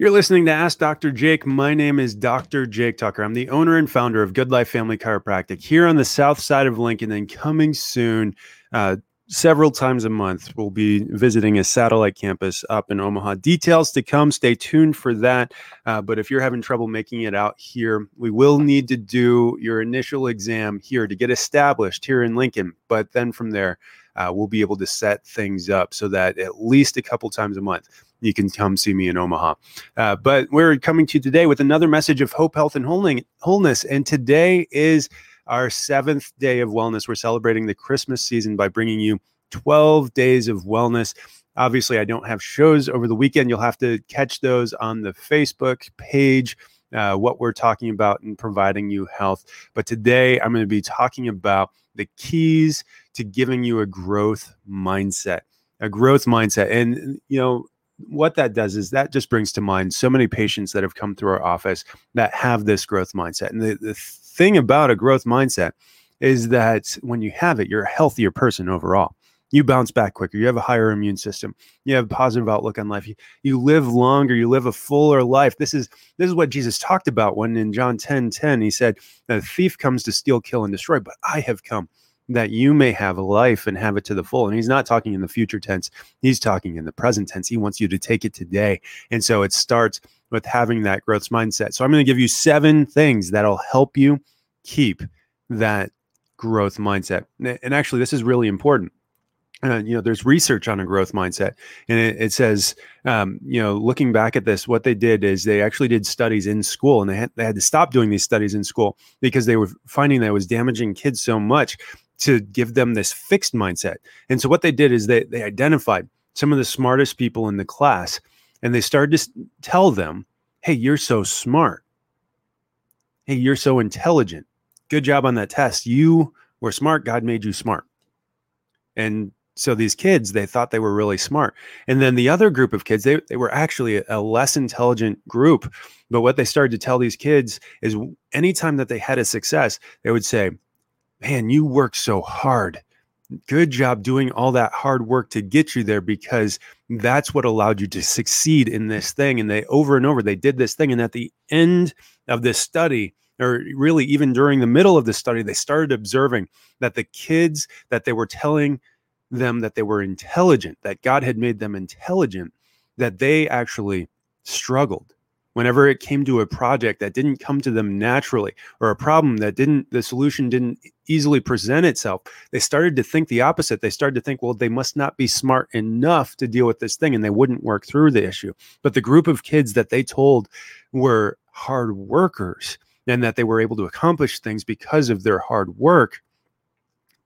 You're listening to Ask Dr. Jake. My name is Dr. Jake Tucker. I'm the owner and founder of Good Life Family Chiropractic here on the south side of Lincoln and coming soon. Uh, several times a month, we'll be visiting a satellite campus up in Omaha. Details to come. Stay tuned for that. Uh, but if you're having trouble making it out here, we will need to do your initial exam here to get established here in Lincoln. But then from there, uh, we'll be able to set things up so that at least a couple times a month you can come see me in Omaha. Uh, but we're coming to you today with another message of hope, health, and wholeness. And today is our seventh day of wellness. We're celebrating the Christmas season by bringing you 12 days of wellness. Obviously, I don't have shows over the weekend. You'll have to catch those on the Facebook page. Uh, what we're talking about and providing you health. But today I'm going to be talking about the keys to giving you a growth mindset, a growth mindset. And, you know, what that does is that just brings to mind so many patients that have come through our office that have this growth mindset. And the, the thing about a growth mindset is that when you have it, you're a healthier person overall. You bounce back quicker. You have a higher immune system. You have a positive outlook on life. You, you live longer. You live a fuller life. This is this is what Jesus talked about when in John 10 10, he said, The thief comes to steal, kill, and destroy, but I have come that you may have life and have it to the full. And he's not talking in the future tense, he's talking in the present tense. He wants you to take it today. And so it starts with having that growth mindset. So I'm going to give you seven things that'll help you keep that growth mindset. And actually, this is really important. Uh, you know, there's research on a growth mindset, and it, it says, um, you know, looking back at this, what they did is they actually did studies in school, and they had, they had to stop doing these studies in school because they were finding that it was damaging kids so much to give them this fixed mindset. And so what they did is they they identified some of the smartest people in the class and they started to tell them, "Hey, you're so smart. Hey, you're so intelligent. Good job on that test. You were smart. God made you smart." And so these kids, they thought they were really smart. And then the other group of kids, they, they were actually a, less intelligent group. But what they started to tell these kids is anytime that they had a success, they would say, man, you worked so hard. Good job doing all that hard work to get you there because that's what allowed you to succeed in this thing. And they over and over, they did this thing. And at the end of this study, or really even during the middle of the study, they started observing that the kids that they were telling them that they were intelligent, that God had made them intelligent, that they actually struggled. Whenever it came to a project that didn't come to them naturally or a problem that didn't the solution didn't easily present itself they started to think the opposite. They started to think well they must not be smart enough to deal with this thing and they wouldn't work through the issue. But the group of kids that they told were hard workers and that they were able to accomplish things because of their hard work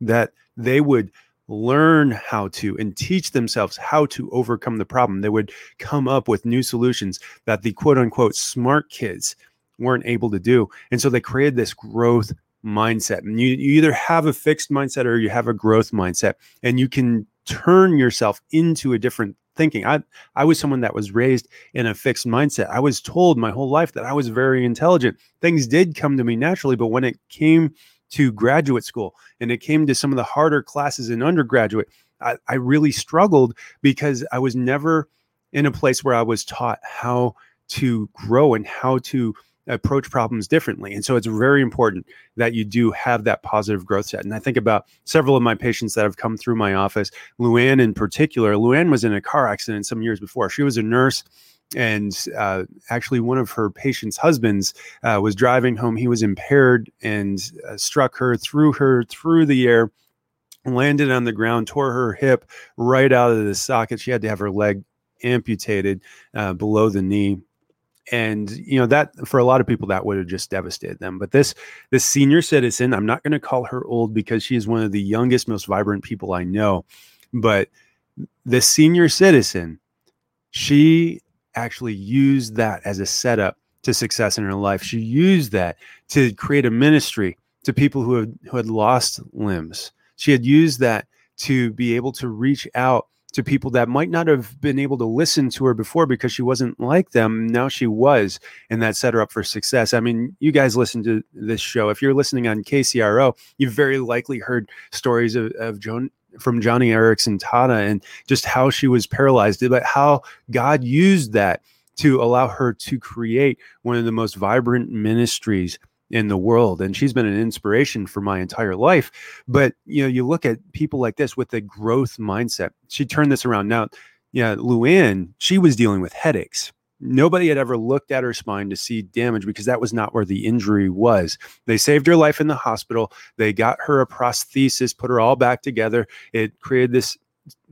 that they would learn how to and teach themselves how to overcome the problem. They would come up with new solutions that the quote unquote smart kids weren't able to do. And so they created this growth mindset. And you, you either have a fixed mindset or you have a growth mindset, and you can turn yourself into a different thinking. I I was someone that was raised in a fixed mindset. I was told my whole life that I was very intelligent. Things did come to me naturally, but when it came to graduate school and it came to some of the harder classes in undergraduate, I, I really struggled because I was never in a place where I was taught how to grow and how to approach problems differently. And so it's very important that you do have that positive growth set. And I think about several of my patients that have come through my office, Luann in particular. Luann was in a car accident some years before. She was a nurse and uh, actually one of her patient's husbands uh, was driving home. He was impaired and uh, struck her threw her through the air landed on the ground tore her hip right out of the socket. She had to have her leg amputated uh, below the knee. And you know that for a lot of people that would have just devastated them. But this this senior citizen i'm not going to call her old because she is one of the youngest most vibrant people i know but the senior citizen she actually used that as a setup to success in her life. She used that to create a ministry to people who had, who had lost limbs. She had used that to be able to reach out to people that might not have been able to listen to her before because she wasn't like them. Now she was, and that set her up for success. I mean, you guys listen to this show. If you're listening on KCRO, you've very likely heard stories of, of Joan, from Joni Eareckson Tada and just how she was paralyzed, but how God used that to allow her to create one of the most vibrant ministries in the world. And she's been an inspiration for my entire life. But you know you look at people like this with a growth mindset. She turned this around. Now yeah luann she was dealing with headaches nobody had ever looked at her spine to see damage because that was not where the injury was they saved her life in the hospital they got her a prosthesis put her all back together it created this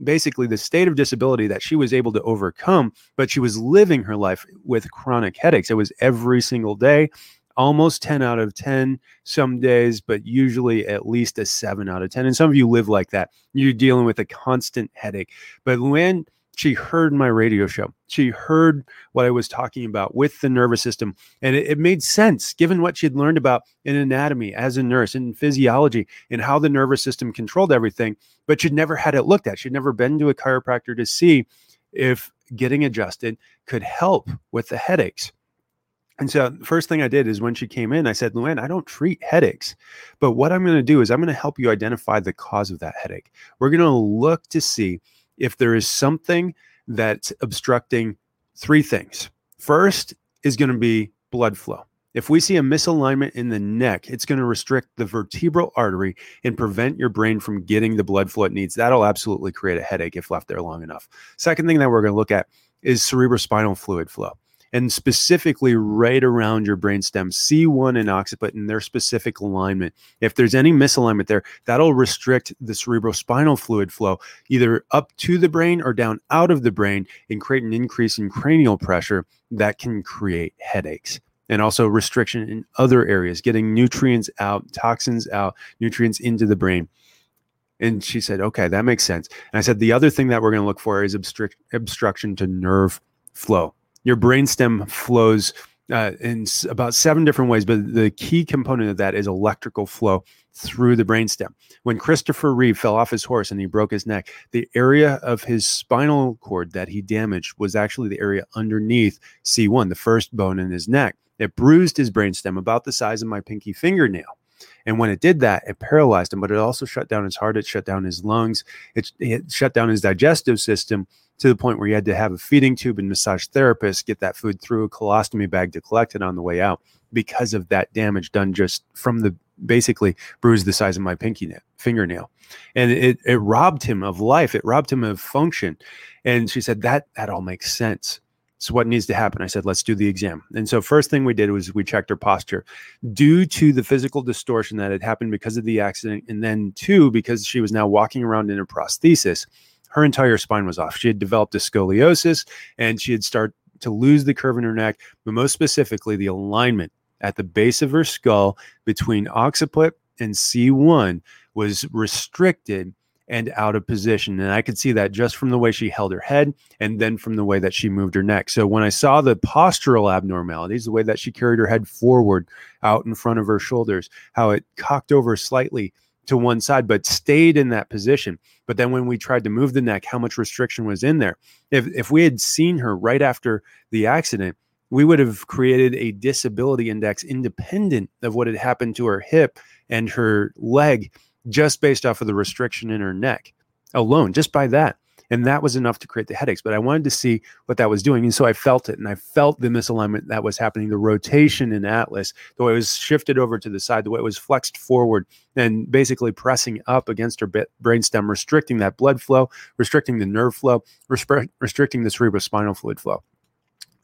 basically the state of disability that she was able to overcome but she was living her life with chronic headaches it was every single day almost 10 out of 10 some days, but usually at least a 7 out of 10. And some of you live like that. You're dealing with a constant headache. But when she heard my radio show, she heard what I was talking about with the nervous system. And it, it made sense given what she'd learned about in anatomy as a nurse, in physiology, and how the nervous system controlled everything. But she'd never had it looked at. She'd never been to a chiropractor to see if getting adjusted could help with the headaches. And so first thing I did is when she came in, I said, Luann, I don't treat headaches. But what I'm going to do is I'm going to help you identify the cause of that headache. We're going to look to see if there is something that's obstructing three things. First is going to be blood flow. If we see a misalignment in the neck, it's going to restrict the vertebral artery and prevent your brain from getting the blood flow it needs. That'll absolutely create a headache if left there long enough. Second thing that we're going to look at is cerebrospinal fluid flow and specifically right around your brainstem, C1 and occiput in their specific alignment. If there's any misalignment there, that'll restrict the cerebrospinal fluid flow either up to the brain or down out of the brain and create an increase in cranial pressure that can create headaches and also restriction in other areas, getting nutrients out, toxins out, nutrients into the brain. And she said, okay, that makes sense. And I said, the other thing that we're going to look for is obstruct, obstruction to nerve flow your brainstem flows uh, in about seven different ways, but the key component of that is electrical flow through the brainstem. When Christopher Reeve fell off his horse and he broke his neck, the area of his spinal cord that he damaged was actually the area underneath C1, the first bone in his neck. It bruised his brainstem about the size of my pinky fingernail. And when it did that, it paralyzed him, but it also shut down his heart, it shut down his lungs, it, it shut down his digestive system, to the point where he had to have a feeding tube and massage therapist get that food through a colostomy bag to collect it on the way out because of that damage done just from the basically bruise the size of my pinky nail, fingernail. And it, it robbed him of life it robbed him of function. And she said that that all makes sense so what needs to happen? I said let's do the exam. And so first thing we did was we checked her posture. Due to the physical distortion that had happened because of the accident and then two because she was now walking around in a prosthesis her entire spine was off. She had developed a scoliosis and she had started to lose the curve in her neck, but most specifically, the alignment at the base of her skull between occiput and C1 was restricted and out of position. And I could see that just from the way she held her head and then from the way that she moved her neck. So when I saw the postural abnormalities, the way that she carried her head forward out in front of her shoulders, how it cocked over slightly to one side, but stayed in that position. But then when we tried to move the neck, how much restriction was in there? If, if we had seen her right after the accident, we would have created a disability index independent of what had happened to her hip and her leg just based off of the restriction in her neck alone, just by that. And that was enough to create the headaches. But I wanted to see what that was doing. And so I felt it and I felt the misalignment that was happening, the rotation in Atlas, the way it was shifted over to the side, the way it was flexed forward and basically pressing up against her brainstem, restricting that blood flow, restricting the nerve flow, restricting the cerebrospinal fluid flow.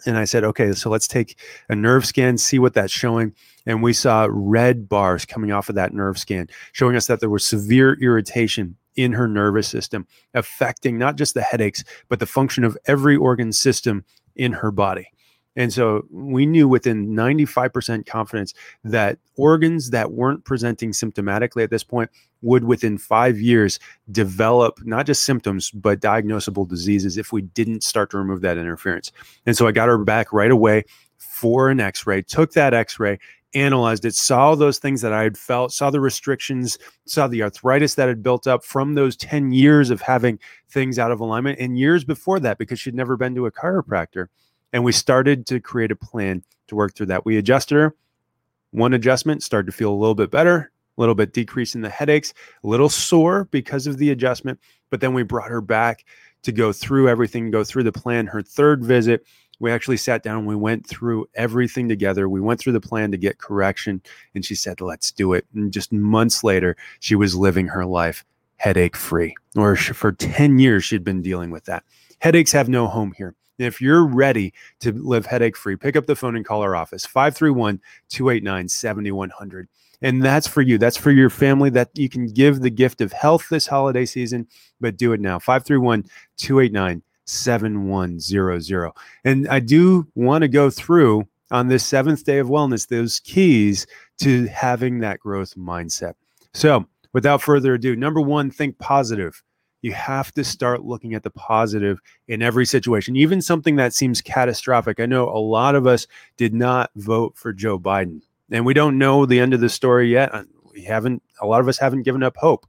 And I said, okay, so let's take a nerve scan, see what that's showing. And we saw red bars coming off of that nerve scan, showing us that there was severe irritation in her nervous system, affecting not just the headaches, but the function of every organ system in her body. And so we knew within 95% confidence that organs that weren't presenting symptomatically at this point would within five years develop not just symptoms, but diagnosable diseases if we didn't start to remove that interference. And so I got her back right away for an x ray, took that x ray, analyzed it, saw those things that I had felt, saw the restrictions, saw the arthritis that had built up from those 10 years of having things out of alignment and years before that because she'd never been to a chiropractor. And we started to create a plan to work through that. We adjusted her. One adjustment started to feel a little bit better, a little bit decrease in the headaches, a little sore because of the adjustment. But then we brought her back to go through everything, go through the plan. Her third visit, we actually sat down we went through everything together we went through the plan to get correction and she said let's do it and just months later she was living her life headache free or for 10 years she'd been dealing with that headaches have no home here if you're ready to live headache free pick up the phone and call our office 531 289 7100 and that's for you that's for your family that you can give the gift of health this holiday season but do it now 531 289 7100. And I do want to go through on this seventh day of wellness those keys to having that growth mindset. So, without further ado, number one, think positive. You have to start looking at the positive in every situation, even something that seems catastrophic. I know a lot of us did not vote for Joe Biden, and we don't know the end of the story yet. We haven't, a lot of us haven't given up hope.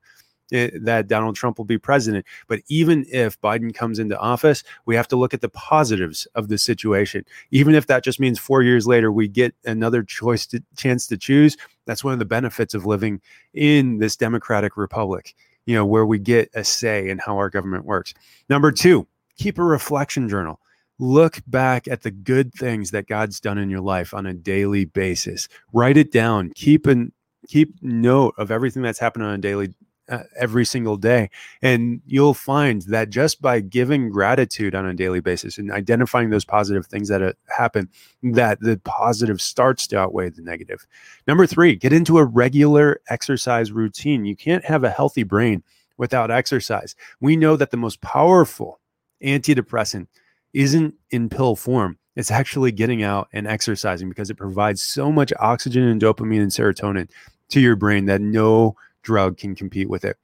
Eh, that Donald Trump will be president. But even if Biden comes into office, we have to look at the positives of the situation. Even if that just means four years later we get another choice to, chance to choose, that's one of the benefits of living in this democratic republic. You know, where we get a say in how our government works. Number two, keep a reflection journal look back at the good things that God's done in your life on a daily basis. Write it down. Keep an keep note of everything that's happened on a daily uh, every single day. And you'll find that just by giving gratitude on a daily basis and identifying those positive things that uh, happen, that the positive starts to outweigh the negative. Number three, get into a regular exercise routine. You can't have a healthy brain without exercise. We know that the most powerful antidepressant isn't in pill form. It's actually getting out and exercising because it provides so much oxygen and dopamine and serotonin to your brain that no drug can compete with it.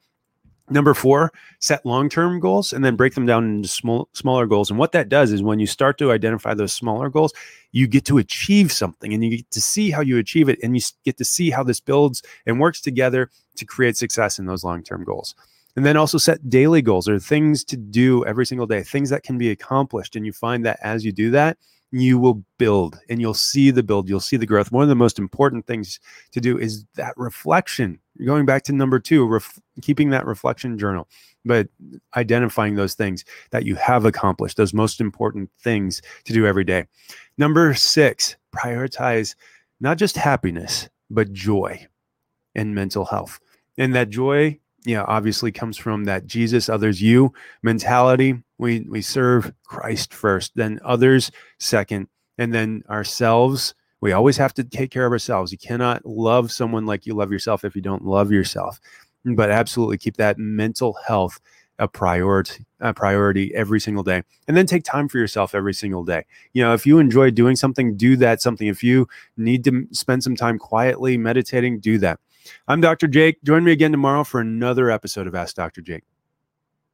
Number four, set long term goals and then break them down into small, smaller goals. And what that does is when you start to identify those smaller goals, you get to achieve something and you get to see how you achieve it. And you get to see how this builds and works together to create success in those long term goals. And then also set daily goals or things to do every single day, things that can be accomplished. And you find that as you do that, you will build and you'll see the build, you'll see the growth. One of the most important things to do is that reflection. Going back to number two, ref- keeping that reflection journal, but identifying those things that you have accomplished, those most important things to do every day. Number six, prioritize not just happiness, but joy and mental health. And that joy yeah, obviously comes from that Jesus, others, you mentality. We we serve Christ first, then others second, and then ourselves. We always have to take care of ourselves. You cannot love someone like you love yourself if you don't love yourself. But absolutely keep that mental health a priority a priority every single day and then take time for yourself every single day you know if you enjoy doing something do that something if you need to spend some time quietly meditating do that I'm Dr. Jake. Join me again tomorrow for another episode of Ask Dr. Jake.